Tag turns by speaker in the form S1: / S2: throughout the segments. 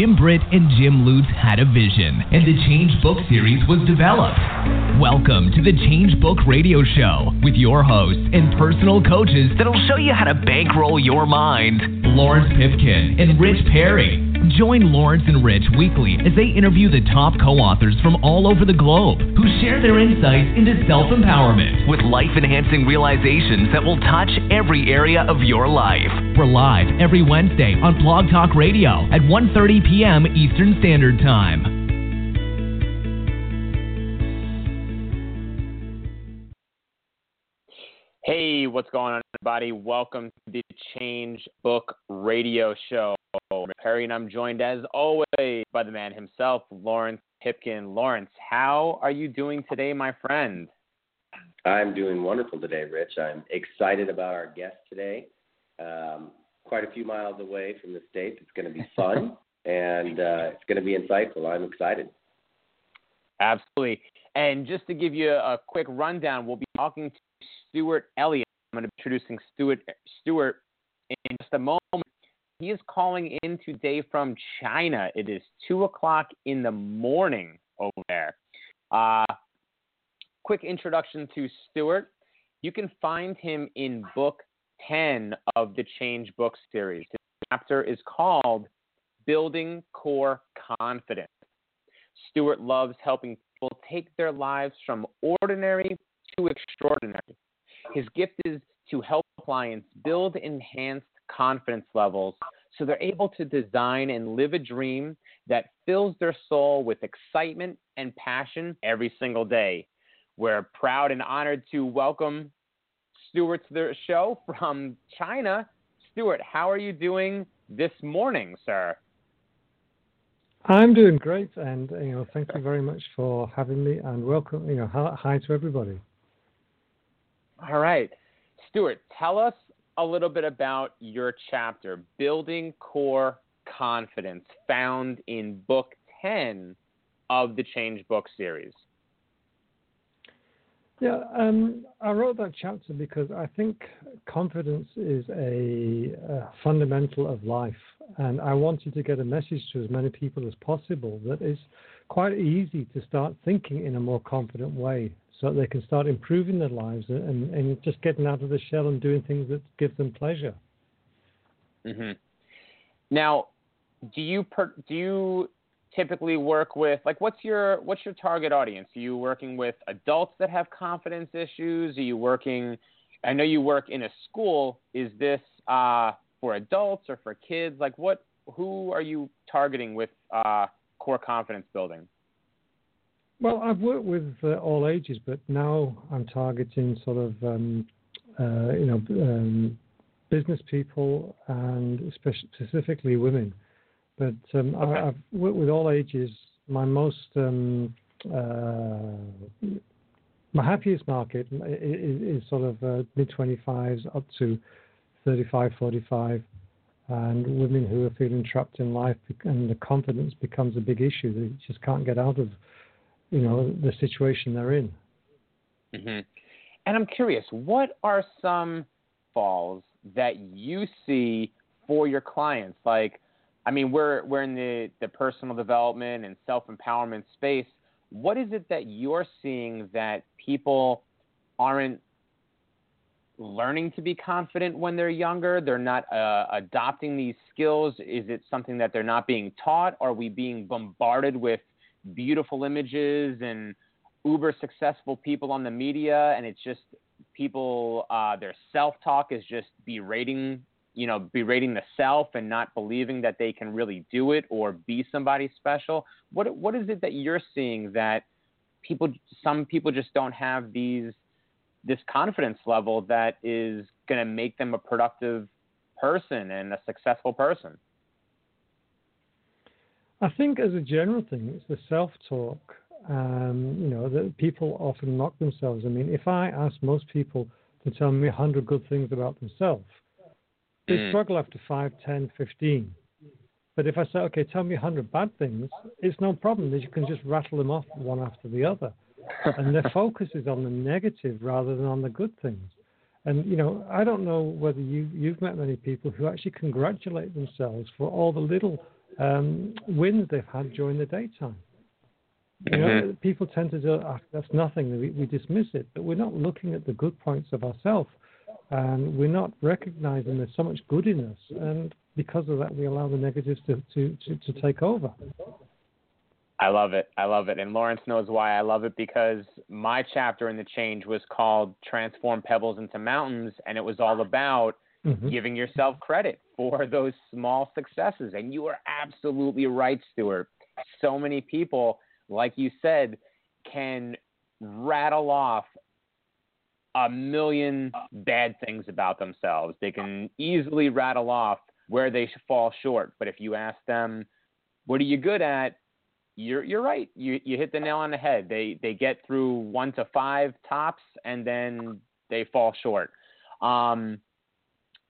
S1: Jim Britt and Jim Lutz had a vision, and the Change Book series was developed. Welcome to the Change Book Radio Show with your hosts and personal coaches that'll show you how to bankroll your mind, Larunce Pipkin and Rich Perry. Join Larunce and Rich weekly as they interview the top co authors from all over the globe who share their insights into self empowerment with life enhancing realizations that will touch every area of your life. We're live every Wednesday on Blog Talk Radio at 1:30 p.m. Eastern Standard Time.
S2: Hey, what's going on, everybody? Welcome to the Change Book Radio Show. Perry, and I'm joined as always by the man himself, Larunce Pipkin. Larunce, how are you doing today, my friend?
S3: I'm doing wonderful today, Rich. I'm excited about our guest today. Um, quite a few miles away from the States. It's going to be fun and uh, it's going to be insightful. I'm excited.
S2: Absolutely. And just to give you a quick rundown, we'll be talking to Stuart Elliott. I'm going to be introducing Stuart, Stuart in just a moment. He is calling in today from China. It is 2 o'clock in the morning over there. Uh, quick introduction to Stuart. You can find him in book 10 of the Change Book series. His chapter is called Building Core Confidence. Stuart loves helping people take their lives from ordinary to extraordinary. His gift is to help clients build enhanced confidence levels so they're able to design and live a dream that fills their soul with excitement and passion every single day. We're proud and honored to welcome Stuart to the show from China. Stuart, how are you doing this morning, sir?
S4: I'm doing great, and you know, thank you very much for having me, and welcome. You know, hi to everybody.
S2: All right, Stuart, tell us a little bit about your chapter, Building Core Confidence, found in Book Ten of the Change Book series.
S4: Yeah, um, I wrote that chapter because I think confidence is a, a, fundamental of life, and I wanted to get a message to as many people as possible that it's quite easy to start thinking in a more confident way, so they can start improving their lives and, and just getting out of the shell and doing things that give them pleasure.
S2: Mm-hmm. Now, do you per, do you typically work with like what's your what's your target audience? Are you working with adults that have confidence issues? Are you working i know you work in a school. Is this uh, for adults or for kids? Like what who are you targeting with uh, core confidence building
S4: well i've worked with uh, all ages but now i'm targeting sort of um, uh, you know um, business people and specifically women but um, okay. I, have worked with all ages. My most um, uh, my happiest market is, is sort of uh, mid 25s up to 35, 45, and women who are feeling trapped in life and the confidence becomes a big issue. They just can't get out of, you know, the situation they're in.
S2: Mm-hmm. And I'm curious, what are some falls that you see for your clients? Like, I mean, we're we're in the the personal development and self empowerment space. What is it that you're seeing that people aren't learning to be confident when they're younger? They're not uh, adopting these skills. Is it something that they're not being taught? Are we being bombarded with beautiful images and uber successful people on the media, and it's just people uh, their self talk is just berating you know, berating the self and not believing that they can really do it or be somebody special? What what is it that you're seeing that people some people just don't have these this confidence level that is going to make them a productive person and a successful person?
S4: I think as a general thing, it's the self-talk. Um, you know, that people often knock themselves. I mean, if I ask most people to tell me 100 good things about themselves, they mm. struggle after 5, 10, 15. But if I say, okay, tell me 100 bad things, it's no problem. You can just rattle them off one after the other. and their focus is on the negative rather than on the good things. And, you know, I don't know whether you, you've met many people who actually congratulate themselves for all the little um, wins they've had during the daytime. You know,
S2: Mm-hmm.
S4: people tend to do ah, that's nothing. We, we dismiss it, but we're not looking at the good points of ourselves, and we're not recognizing there's so much good in us, and because of that, we allow the negatives to to, to, to take over.
S2: I love it. I love it. And Larunce knows why I love it because my chapter in the change was called Transform Pebbles into Mountains, and it was all about
S4: Mhm.
S2: giving yourself credit for those small successes. And you are absolutely right, Stuart. So many people, like you said, can rattle off a million bad things about themselves. They can easily rattle off where they fall short. But if you ask them, what are you good at? You're you're right. You you hit the nail on the head. They they get through one to five tops and then they fall short. Um,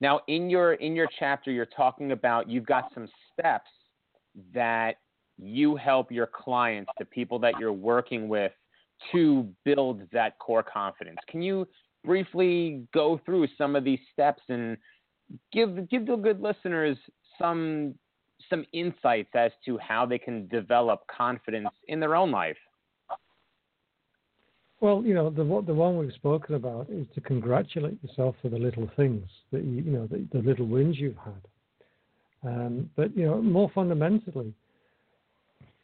S2: now in your in your chapter, you're talking about you've got some steps that you help your clients, the people that you're working with, to build that core confidence. Can you briefly go through some of these steps and give give the good listeners some some insights as to how they can develop confidence in their own life?
S4: Well, you know, the the one we've spoken about is to congratulate yourself for the little things that you, you know, the, the little wins you've had. Um, but you know, more fundamentally,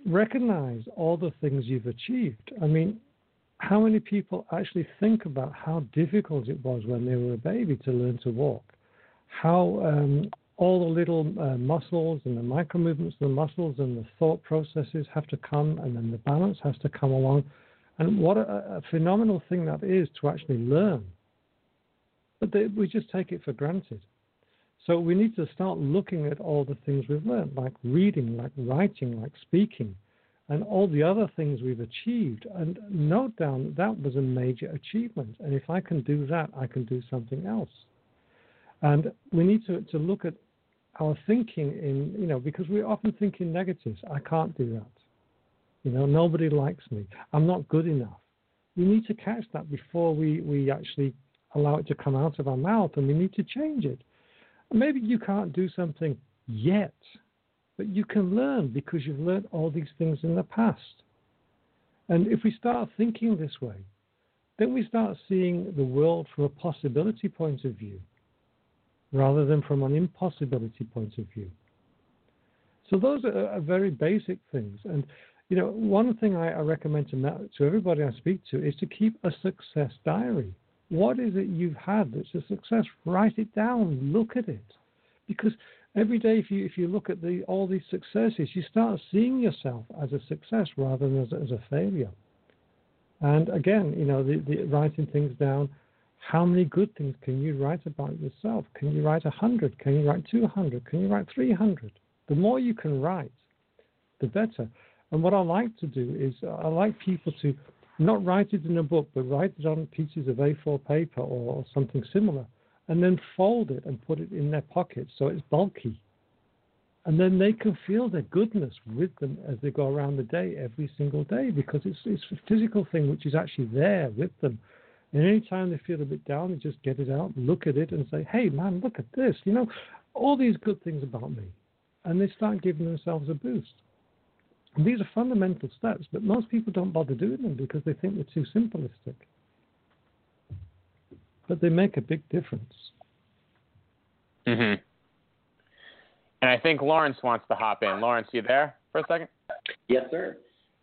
S4: recognize all the things you've achieved. I mean, how many people actually think about how difficult it was when they were a baby to learn to walk? How um, all the little uh, muscles and the micro movements of the muscles and the thought processes have to come, and then the balance has to come along. And what a, a phenomenal thing that is to actually learn. But they, we just take it for granted. So we need to start looking at all the things we've learned, like reading, like writing, like speaking, and all the other things we've achieved. And note down that that was a major achievement. And if I can do that, I can do something else. And we need to, to look at our thinking in, you know, because we often think in negatives. I can't do that. You know, nobody likes me. I'm not good enough. We need to catch that before we, we actually allow it to come out of our mouth, and we need to change it. Maybe you can't do something yet, but you can learn because you've learned all these things in the past. And if we start thinking this way, then we start seeing the world from a possibility point of view rather than from an impossibility point of view. So those are, are very basic things. And you know, one thing I, I recommend to, to everybody I speak to is to keep a success diary. What is it you've had that's a success? Write it down. Look at it, because every day, if you if you look at the all these successes, you start seeing yourself as a success rather than as, as a failure. And again, you know, the, the writing things down. How many good things can you write about yourself? Can you write hundred? Can you write two hundred? Can you write three hundred? The more you can write, the better. And what I like to do is I like people to not write it in a book, but write it on pieces of A4 paper or something similar, and then fold it and put it in their pocket so it's bulky. And then they can feel their goodness with them as they go around the day every single day because it's, it's a physical thing which is actually there with them. And anytime they feel a bit down, they just get it out, look at it, and say, hey, man, look at this. You know, all these good things about me. And they start giving themselves a boost. And these are fundamental steps, but most people don't bother doing them because they think they're too simplistic. But they make a big difference.
S2: Mm-hmm. And I think Larunce wants to hop in. Larunce, you there for a second?
S3: Yes, sir.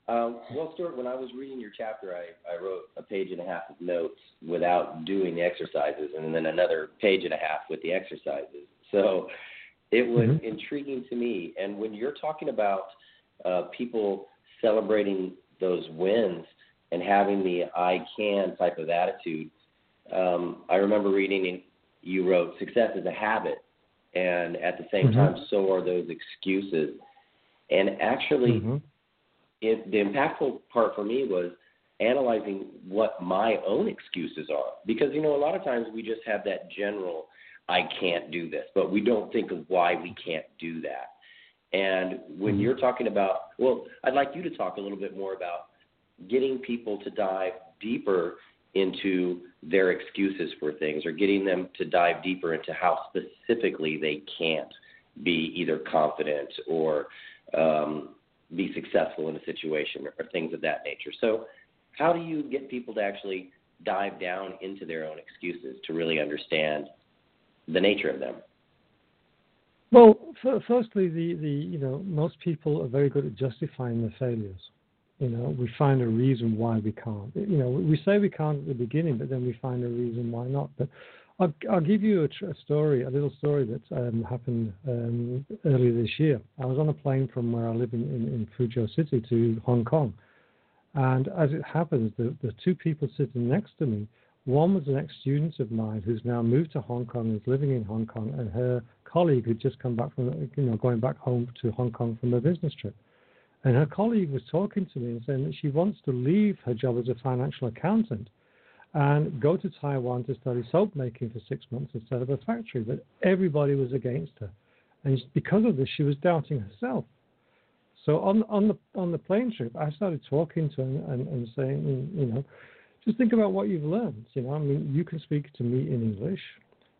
S3: Um, well, Stuart, when I was reading your chapter, I, I wrote a page and a half of notes without doing the exercises, and then another page and a half with the exercises. So it was
S4: Mhm.
S3: intriguing to me. And when you're talking about uh, people celebrating those wins and having the I can type of attitude, um, I remember reading and you wrote success is a habit, and at the same
S4: Mhm.
S3: time, so are those excuses. And actually,
S4: Mhm.
S3: it, the impactful part for me was analyzing what my own excuses are because you know a lot of times we just have that general I can't do this, but we don't think of why we can't do that. And when
S4: Mhm.
S3: you're talking about, well, I'd like you to talk a little bit more about getting people to dive deeper into their excuses for things or getting them to dive deeper into how specifically they can't be either confident or um, be successful in a situation or things of that nature. So, how do you get people to actually dive down into their own excuses to really understand the nature of them?
S4: Well, firstly, the, the you know most people are very good at justifying their failures. You know, we find a reason why we can't. You know, we say we can't at the beginning, but then we find a reason why not. But I'll, I'll give you a, a, story, a little story that um, happened um, earlier this year. I was on a plane from where I live in, in, in Fuzhou City to Hong Kong. And as it happens, the, the two people sitting next to me, one was an ex student of mine who's now moved to Hong Kong is living in Hong Kong, and her colleague who'd just come back from, you know, going back home to Hong Kong from a business trip. And her colleague was talking to me and saying that she wants to leave her job as a financial accountant and go to Taiwan to study soap making for six months instead of a factory. But everybody was against her. And because of this, she was doubting herself. So on, on, the, on the plane trip, I started talking to her and, and, and saying, you know, just think about what you've learned. You know, I mean, you can speak to me in English.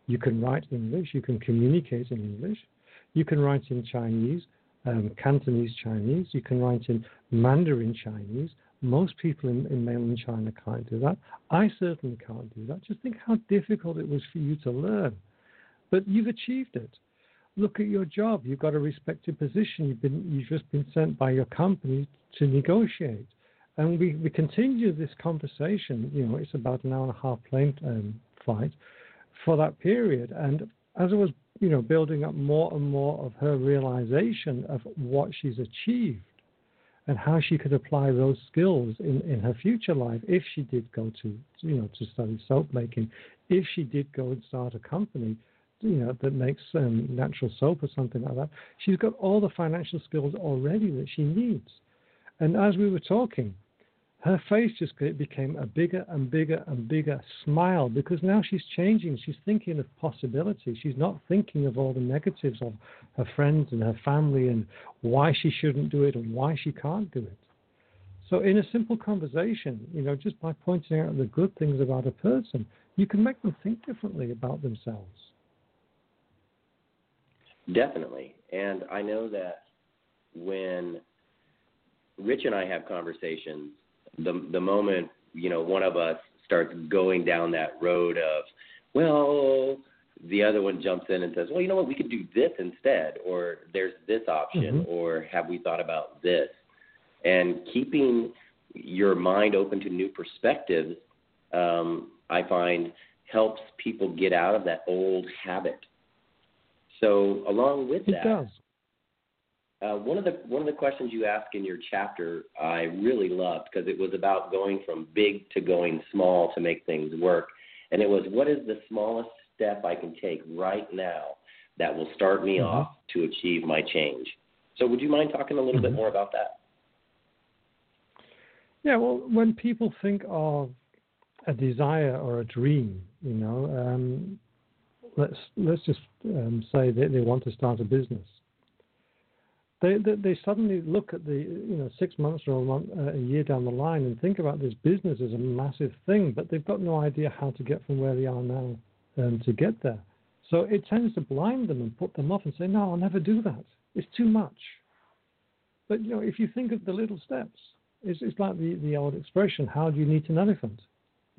S4: You can write English, you can communicate in English, you can write in Chinese, um, Cantonese Chinese, you can write in Mandarin Chinese. Most people in, in mainland China can't do that. I certainly can't do that. Just think how difficult it was for you to learn. But you've achieved it. Look at your job. You've got a respected position. You've been you've just been sent by your company to negotiate. And we, we continue this conversation. You know, it's about an hour and a half plane um, flight for that period. And as I was, you know, building up more and more of her realization of what she's achieved and how she could apply those skills in, in her future life if she did go to, you know, to study soap making, if she did go and start a company, you know, that makes um, natural soap or something like that, she's got all the financial skills already that she needs. And as we were talking, her face just became a bigger and bigger and bigger smile because now she's changing. She's thinking of possibilities. She's not thinking of all the negatives of her friends and her family and why she shouldn't do it and why she can't do it. So, in a simple conversation, you know, just by pointing out the good things about a person, you can make them think differently about themselves.
S3: Definitely. And I know that when Rich and I have conversations, the the moment you know one of us starts going down that road of well the other one jumps in and says well you know what we could do this instead or there's this option mm-hmm. or have we thought about this and keeping your mind open to new perspectives um, i find helps people get out of that old habit so along with
S4: it
S3: that
S4: does.
S3: Uh, one of the one of the questions you ask in your chapter I really loved because it was about going from big to going small to make things work, and it was what is the smallest step I can take right now that will start me mm-hmm. off to achieve my change. So, would you mind talking a little mm-hmm. bit more about that?
S4: Yeah, well, when people think of a desire or a dream, you know, um, let's let's just um, say that they want to start a business they, they, they suddenly look at the you know six months or a, month, uh, a year down the line and think about this business as a massive thing, but they've got no idea how to get from where they are now um, to get there. So it tends to blind them and put them off and say, no, I'll never do that. It's too much. But you know, if you think of the little steps, it's, it's like the, the old expression, how do you eat an elephant?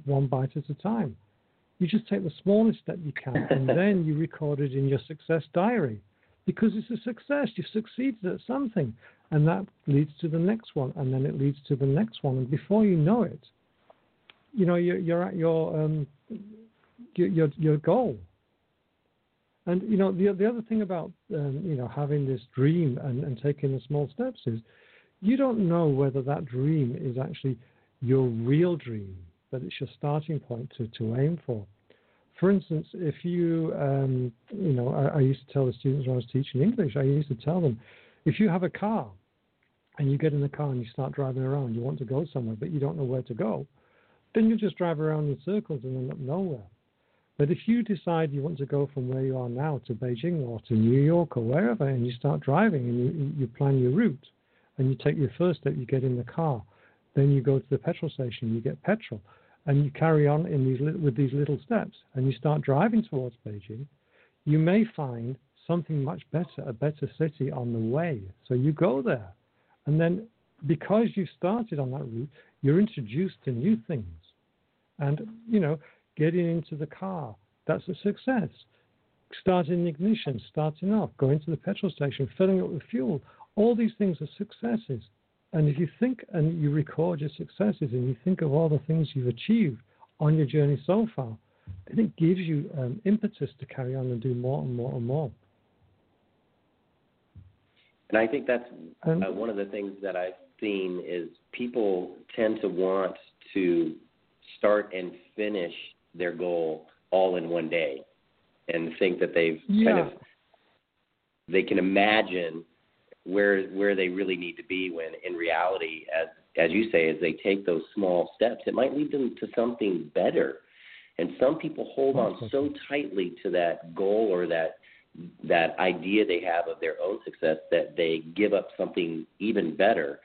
S4: One bite at a time. You just take the smallest step you can, and then you record it in your success diary because it's a success. You've succeeded at something, and that leads to the next one, and then it leads to the next one, and before you know it, you know you're, you're at your, um, your your goal. And you know the the other thing about um, you know having this dream and, and taking the small steps is you don't know whether that dream is actually your real dream, but it's your starting point to, to aim for. For instance, if you, um, you know, I, I, used to tell the students when I was teaching English, I used to tell them, if you have a car and you get in the car and you start driving around, you want to go somewhere, but you don't know where to go, then you just drive around in circles and end up nowhere. But if you decide you want to go from where you are now to Beijing or to New York or wherever, and you start driving and you, you plan your route, and you take your first step, you get in the car, then you go to the petrol station, you get petrol and you carry on in these with these little steps and you start driving towards Beijing, you may find something much better, a better city on the way. So you go there. And then because you started on that route, you're introduced to new things. And, you know, getting into the car, that's a success. Starting the ignition, starting off, going to the petrol station, filling up with fuel, all these things are successes. And if you think and you record your successes and you think of all the things you've achieved on your journey so far, then it gives you um, impetus to carry on and do more and more and more.
S3: And I think that's uh, one of the things that I've seen is people tend to want to start and finish their goal all in one day and think that they've
S4: yeah.
S3: kind of they can imagine where where they really need to be when in reality as as you say as they take those small steps it might lead them to something better and some people hold on so mm-hmm. tightly to that goal or that that idea they have of their own success that they give up something even better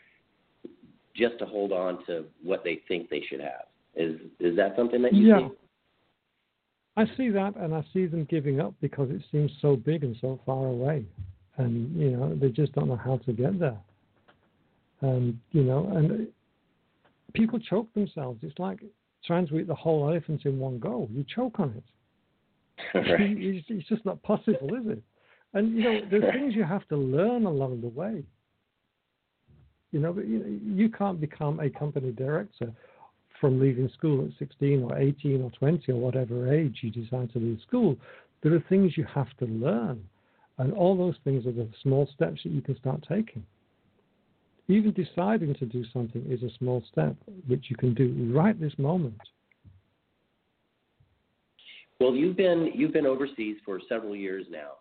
S3: just to hold on to what they think they should have. Is is that something that you
S4: yeah.
S3: see?
S4: I see that, and I see them giving up because it seems so big and so far away, and you know they just don't know how to get there. And you know, and people choke themselves. It's like trying to eat the whole elephant in one go. You choke on it.
S3: right.
S4: it's, it's just not possible, is it? And you know, there's things you have to learn along the way. You know, but you, you can't become a company director from leaving school at 16 or 18 or 20 or whatever age you decide to leave school. There are things you have to learn. And all those things are the small steps that you can start taking. Even deciding to do something is a small step, which you can do right this moment.
S3: Well, you've been you've been overseas for several years now.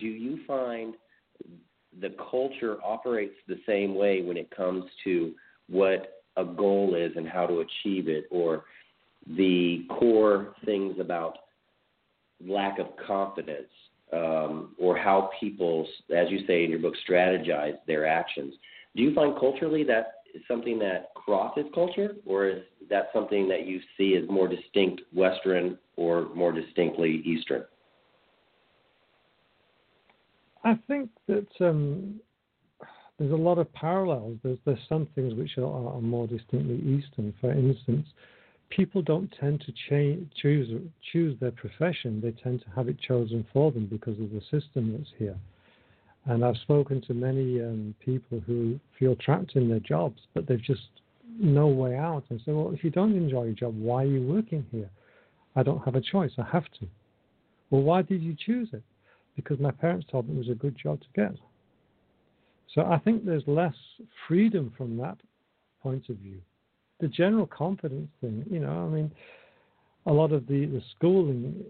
S3: Do you find the culture operates the same way when it comes to what a goal is and how to achieve it, or the core things about lack of confidence, um, or how people, as you say in your book, strategize their actions? Do you find culturally that is something that crosses culture, or is that something that you see as more distinct Western or more distinctly Eastern?
S4: I think that um, there's a lot of parallels. There's, there's some things which are, are, more distinctly Eastern. For instance, people don't tend to choose choose their profession. They tend to have it chosen for them because of the system that's here. And I've spoken to many um, people who feel trapped in their jobs, but they've just no way out. And say, well, if you don't enjoy your job, why are you working here? I don't have a choice. I have to. Well, why did you choose it? Because my parents told me it was a good job to get. So I think there's less freedom from that point of view. The general confidence thing, you know, I mean, a lot of the, the schooling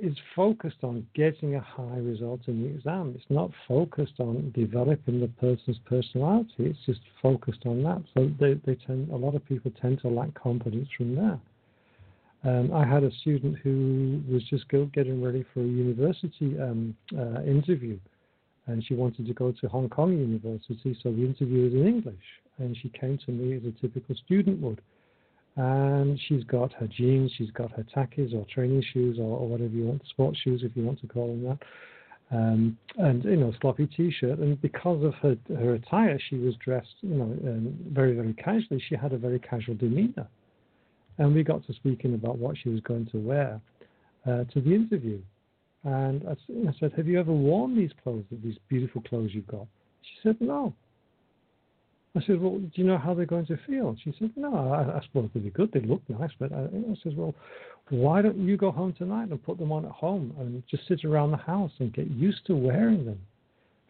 S4: is focused on getting a high result in the exam. It's not focused on developing the person's personality. It's just focused on that. So they, they tend a lot of people tend to lack confidence from there. Um, I had a student who was just getting ready for a university um, uh, interview, and she wanted to go to Hong Kong University, so the interview was in English, and she came to me as a typical student would and she's got her jeans, she's got her tackies or training shoes or, or whatever you want, sports shoes if you want to call them that, um, and you know sloppy t-shirt. And because of her her attire, she was dressed you know um, very very casually. She had a very casual demeanor, and we got to speaking about what she was going to wear uh, to the interview. And I, said, "Have you ever worn these clothes? These beautiful clothes you've got?" She said, "No." I said, well, do you know how they're going to feel? She said, no, I, I suppose they'll be good. They look nice. But I, I said, well, why don't you go home tonight and put them on at home and just sit around the house and get used to wearing them?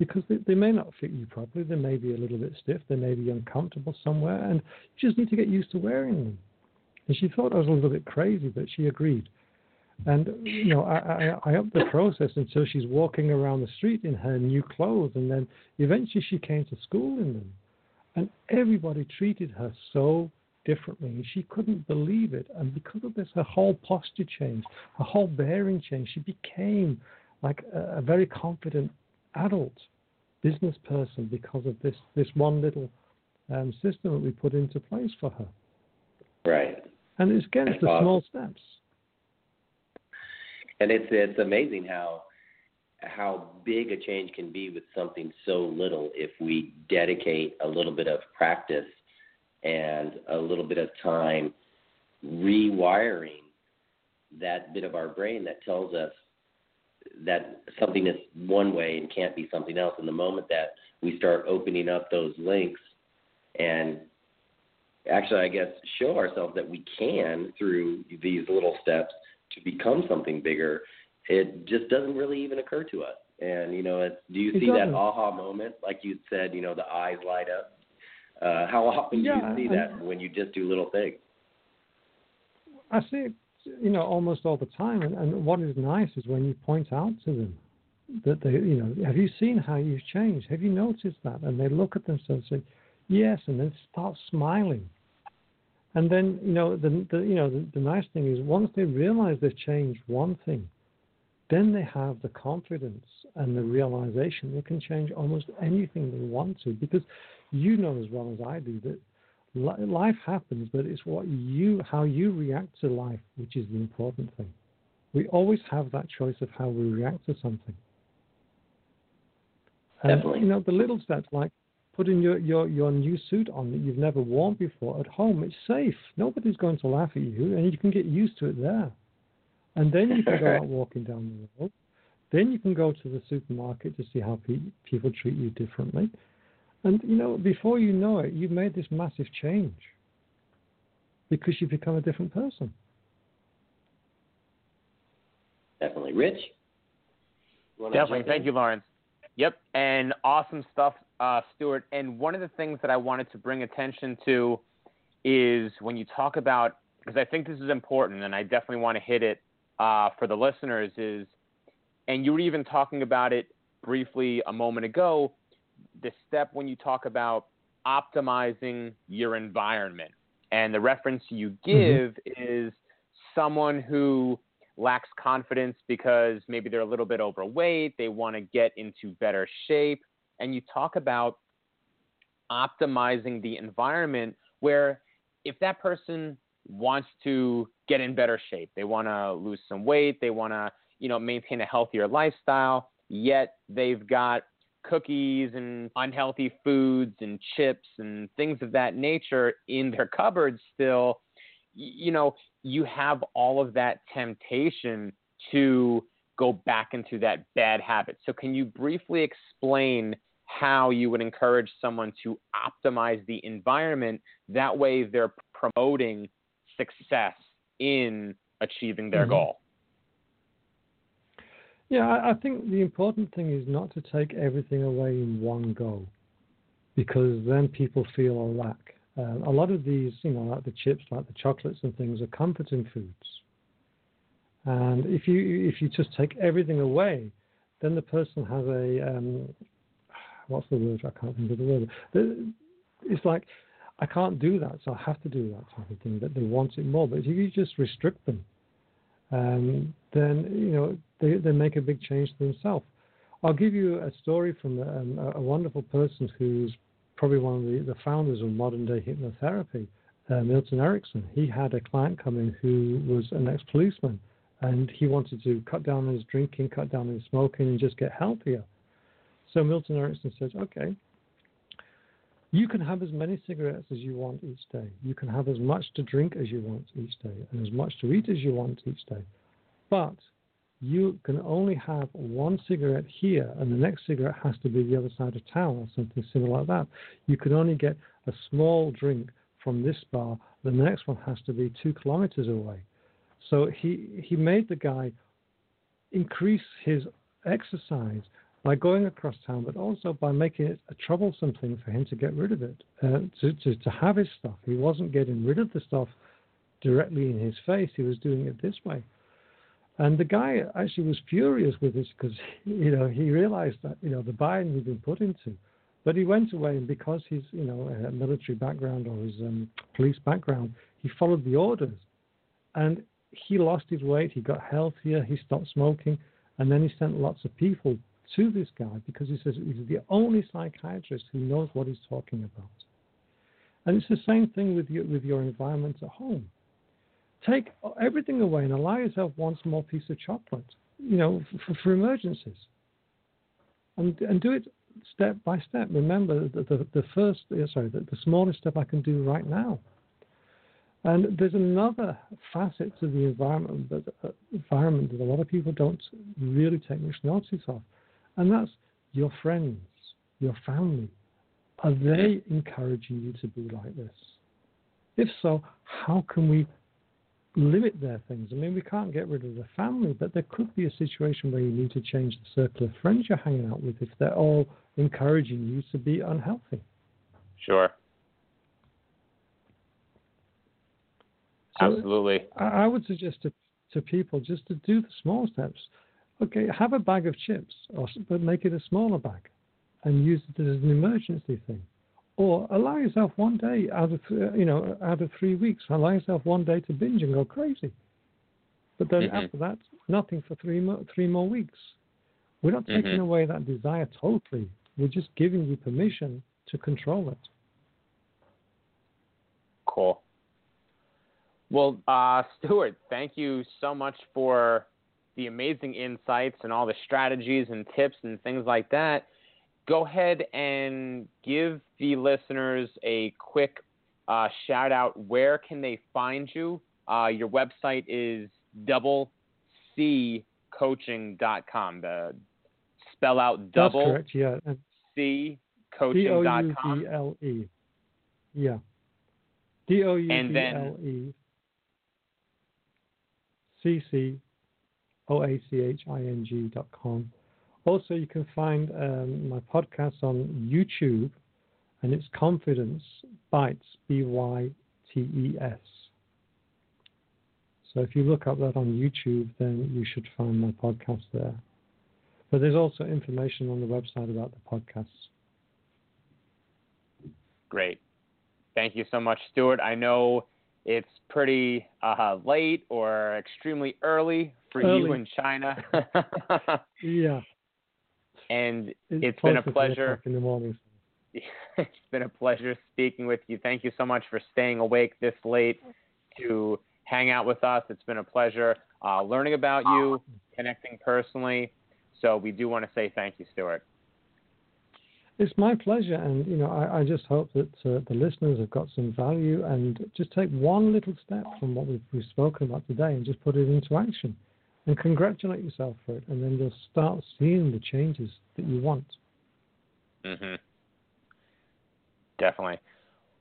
S4: Because they, they may not fit you properly. They may be a little bit stiff. They may be uncomfortable somewhere. And you just need to get used to wearing them. And she thought I was a little bit crazy, but she agreed. And you know, I, I, I upped the process until she's walking around the street in her new clothes, and then eventually she came to school in them. And everybody treated her so differently. And she couldn't believe it. And because of this, her whole posture changed, her whole bearing changed. She became like a, a very confident adult business person because of this, this one little um, system that we put into place for her.
S3: Right.
S4: And it's again, it's the
S3: awesome.
S4: small steps.
S3: And it's it's amazing how how big a change can be with something so little if we dedicate a little bit of practice and a little bit of time rewiring that bit of our brain that tells us that something is one way and can't be something else. And the moment that we start opening up those links and actually, I guess, show ourselves that we can through these little steps to become something bigger, it just doesn't really even occur to us. And you know, it's, do you
S4: It
S3: see that aha moment, like you said? You know, the eyes light up. Uh, how often
S4: Yeah,
S3: do you see
S4: I-
S3: that when you just do little things?
S4: I see it, you know, almost all the time. And, and what is nice is when you point out to them that they, you know, have you seen how you've changed? Have you noticed that? And they look at themselves and say, yes, and then start smiling. And then, you know, the, the you know, the, the nice thing is once they realize they've changed one thing, then they have the confidence and the realization they can change almost anything they want to because you know as well as I do that li- life happens, but it's what you, how you react to life, which is the important thing. We always have that choice of how we react to something. And,
S3: Definitely.
S4: You know, the little steps like putting your, your, your new suit on that you've never worn before at home, it's safe. Nobody's going to laugh at you, and you can get used to it there. And then you can go out walking down the road. Then you can go to the supermarket to see how pe- people treat you differently. And you know, before you know it, you've made this massive change because you've become a different person.
S3: Definitely, Rich. wanna
S2: Definitely. Thank
S3: in?
S2: you, Larunce. Yep. And awesome stuff, uh, Stuart. And one of the things that I wanted to bring attention to is when you talk about, because I think this is important, and I definitely want to hit it uh, for the listeners, is, and you were even talking about it briefly a moment ago, the step when you talk about optimizing your environment. And the reference you give is someone who lacks confidence because maybe they're a little bit overweight, they want to get into better shape, and you talk about optimizing the environment where if that person wants to get in better shape, they want to lose some weight, they want to, you know, maintain a healthier lifestyle, yet they've got cookies and unhealthy foods and chips and things of that nature in their cupboards still, you know, you have all of that temptation to go back into that bad habit. So, can you briefly explain how you would encourage someone to optimize the environment? That way, they're promoting success in achieving their
S4: Mhm.
S2: goal.
S4: Yeah, I, I think the important thing is not to take everything away in one go, because then people feel a lack. Um, a lot of these, you know, like the chips, like the chocolates and things, are comforting foods. And if you if you just take everything away, then the person has a um, what's the word? I can't think of the word. It's like I can't do that, so I have to do that type of thing. That they want it more, but if you just restrict them, um, then you know they, they make a big change to themselves. I'll give you a story from um, a, a wonderful person who's probably one of the, the founders of modern day hypnotherapy, uh, Milton Erickson. He had a client come in who was an ex policeman and he wanted to cut down on his drinking, cut down on his smoking, and just get healthier. So Milton Erickson says, okay, you can have as many cigarettes as you want each day. You can have as much to drink as you want each day, and as much to eat as you want each day. But you can only have one cigarette here, and the next cigarette has to be the other side of town or something similar like that. You can only get a small drink from this bar, the next one has to be two kilometers away. So he, he made the guy increase his exercise by going across town, but also by making it a troublesome thing for him to get rid of it, uh, to, to, to have his stuff. He wasn't getting rid of the stuff directly in his face, he was doing it this way. And the guy actually was furious with this because, you know, he realized that, you know, the bind he'd been put into. But he went away, and because he's, you know, military background or his um, police background, he followed the orders. And he lost his weight, he got healthier, he stopped smoking, and then he sent lots of people to this guy because he says he's the only psychiatrist who knows what he's talking about. And it's the same thing with your, with your environment at home. Take everything away and allow yourself one small piece of chocolate, you know, for, for emergencies. and and do it step by step. Remember the the, the first sorry the, the smallest step I can do right now. And there's another facet to the environment that uh, environment that a lot of people don't really take much notice of, and that's your friends, your family. Are they encouraging you to be like this? If so, how can we limit their things? I mean, we can't get rid of the family, but there could be a situation where you need to change the circle of friends you're hanging out with if they're all encouraging you to be unhealthy.
S2: Sure. So Absolutely.
S4: I, would suggest to, to people just to do the small steps. Okay, have a bag of chips, or, but make it a smaller bag and use it as an emergency thing. Or allow yourself one day out of you know out of three weeks, allow yourself one day to binge and go crazy. But then mm-hmm. after that, nothing for three more, three more weeks. We're not taking mm-hmm. away that desire totally. We're just giving you permission to control it.
S2: Cool. Well, uh, Stuart, thank you so much for the amazing insights and all the strategies and tips and things like that. Go ahead and give the listeners a quick uh, shout out. Where can they find you? Uh, your website is double C coaching.com. The spell out double
S4: That's correct, yeah.
S2: C coaching.com.
S4: Yeah. D-O-U-B-L-E. C-C O-A-C-H-I-N-G dot com. Also, you can find um, my podcast on YouTube, and it's Confidence Bytes, B-Y-T-E-S. So if you look up that on YouTube, then you should find my podcast there. But there's also information on the website about the podcasts.
S2: Great. Thank you so much, Stuart. I know it's pretty uh, late or extremely early for early. you in China.
S4: yeah.
S2: And it's, it's been a pleasure.
S4: In the morning.
S2: it's been a pleasure speaking with you. Thank you so much for staying awake this late to hang out with us. It's been a pleasure uh, learning about you, connecting personally. So we do want to say thank you, Stuart.
S4: It's my pleasure, and you know, I, I just hope that uh, the listeners have got some value and just take one little step from what we've, we've spoken about today and just put it into action, and congratulate yourself for it, and then you'll start seeing the changes that you want.
S2: Mm-hmm. Definitely.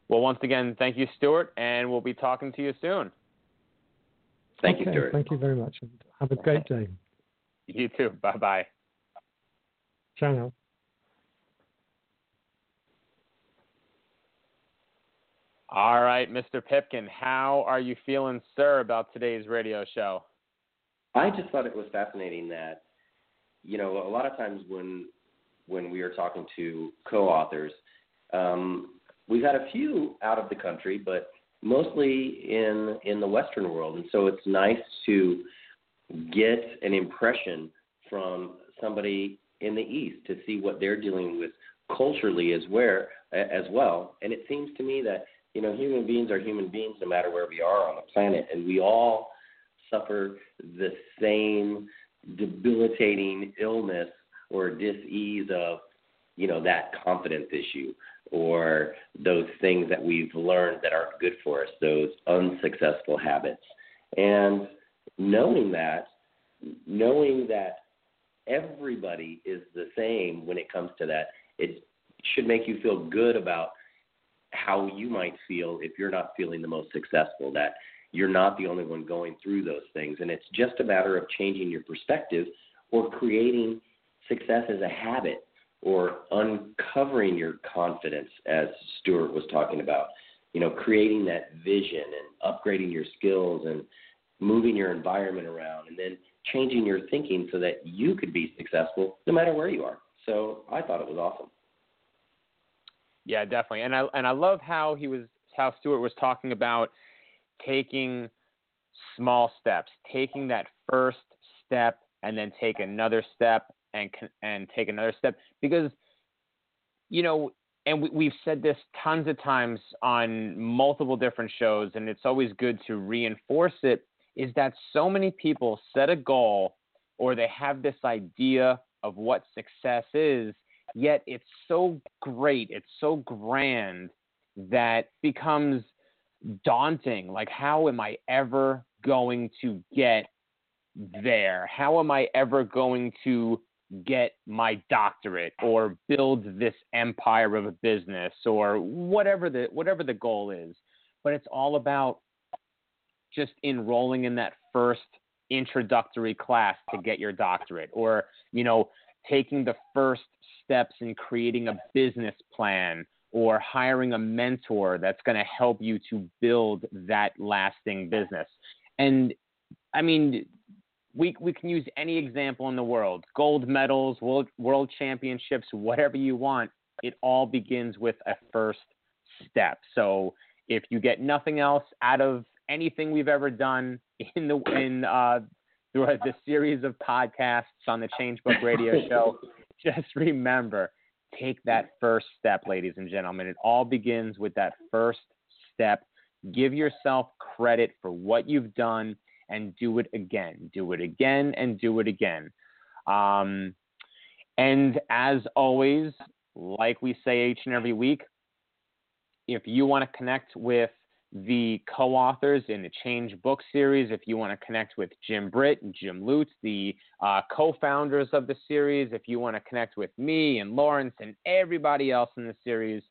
S2: Well, once again, thank you, Stuart, and we'll be talking to you soon.
S3: Thank
S4: okay,
S3: you, Stuart.
S4: Thank you very much, and have a great day.
S2: You too. Bye bye.
S4: Ciao now.
S2: All right, Mr. Pipkin, how are you feeling, sir, about today's radio show?
S3: I just thought it was fascinating that, you know, a lot of times when when we are talking to co-authors, um, we've had a few out of the country, but mostly in in the Western world, and so it's nice to get an impression from somebody in the East to see what they're dealing with culturally as where as well. And it seems to me that you know, human beings are human beings no matter where we are on the planet, and we all suffer the same debilitating illness or dis-ease of, you know, that confidence issue or those things that we've learned that aren't good for us, those unsuccessful habits. And knowing that, knowing that everybody is the same when it comes to that, it should make you feel good about how you might feel if you're not feeling the most successful, that you're not the only one going through those things. And it's just a matter of changing your perspective or creating success as a habit or uncovering your confidence, as Stuart was talking about. You know, creating that vision and upgrading your skills and moving your environment around and then changing your thinking so that you could be successful no matter where you are. So I thought it was awesome.
S2: Yeah, definitely. And I and I love how he was how Stuart was talking about taking small steps, taking that first step and then take another step and and take another step because you know and we, we've said this tons of times on multiple different shows and it's always good to reinforce it is that so many people set a goal or they have this idea of what success is, yet it's so great, it's so grand that becomes daunting. Like, how am I ever going to get there? How am I ever going to get my doctorate or build this empire of a business or whatever the whatever the goal is? But it's all about just enrolling in that first introductory class to get your doctorate or you know taking the first steps in creating a business plan or hiring a mentor that's going to help you to build that lasting business and i mean we we can use any example in the world gold medals world world championships whatever you want it all begins with a first step so if you get nothing else out of anything we've ever done in the in uh, through the series of podcasts on the Changebook Radio Show. Just remember, take that first step, ladies and gentlemen. It all begins with that first step. Give yourself credit for what you've done and do it again. Do it again and do it again. Um, and as always, like we say each and every week, if you want to connect with the co-authors in the Change Book series. If you want to connect with Jim Britt and Jim Lutz, the uh, co-founders of the series, if you want to connect with me and Larunce and everybody else in the series,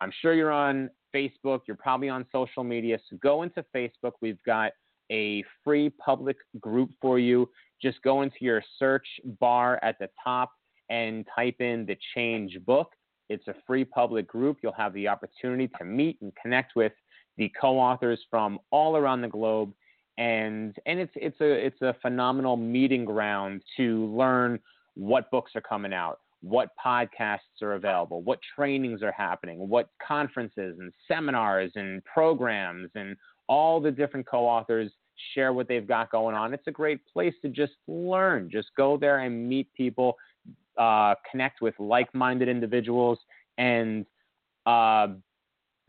S2: I'm sure you're on Facebook. You're probably on social media. So go into Facebook. We've got a free public group for you. Just go into your search bar at the top and type in the Change Book. It's a free public group. You'll have the opportunity to meet and connect with the co-authors from all around the globe, and and it's it's a it's a phenomenal meeting ground to learn what books are coming out, what podcasts are available, what trainings are happening, what conferences and seminars and programs and all the different co-authors share what they've got going on. It's a great place to just learn. Just go there and meet people, uh, connect with like-minded individuals, and uh,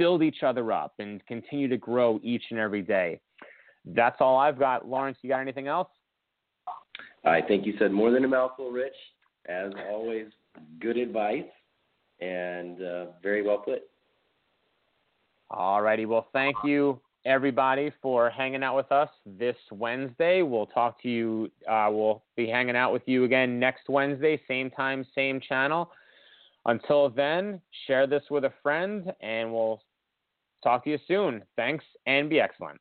S2: build each other up and continue to grow each and every day. That's all I've got. Larunce, you got anything else?
S3: I think you said more than a mouthful, Rich. As always, good advice and uh, very well put.
S2: All righty. Well, thank you, everybody, for hanging out with us this Wednesday. We'll talk to you. Uh, we'll be hanging out with you again next Wednesday, same time, same channel. Until then, share this with a friend and we'll talk to you soon. Thanks and be excellent.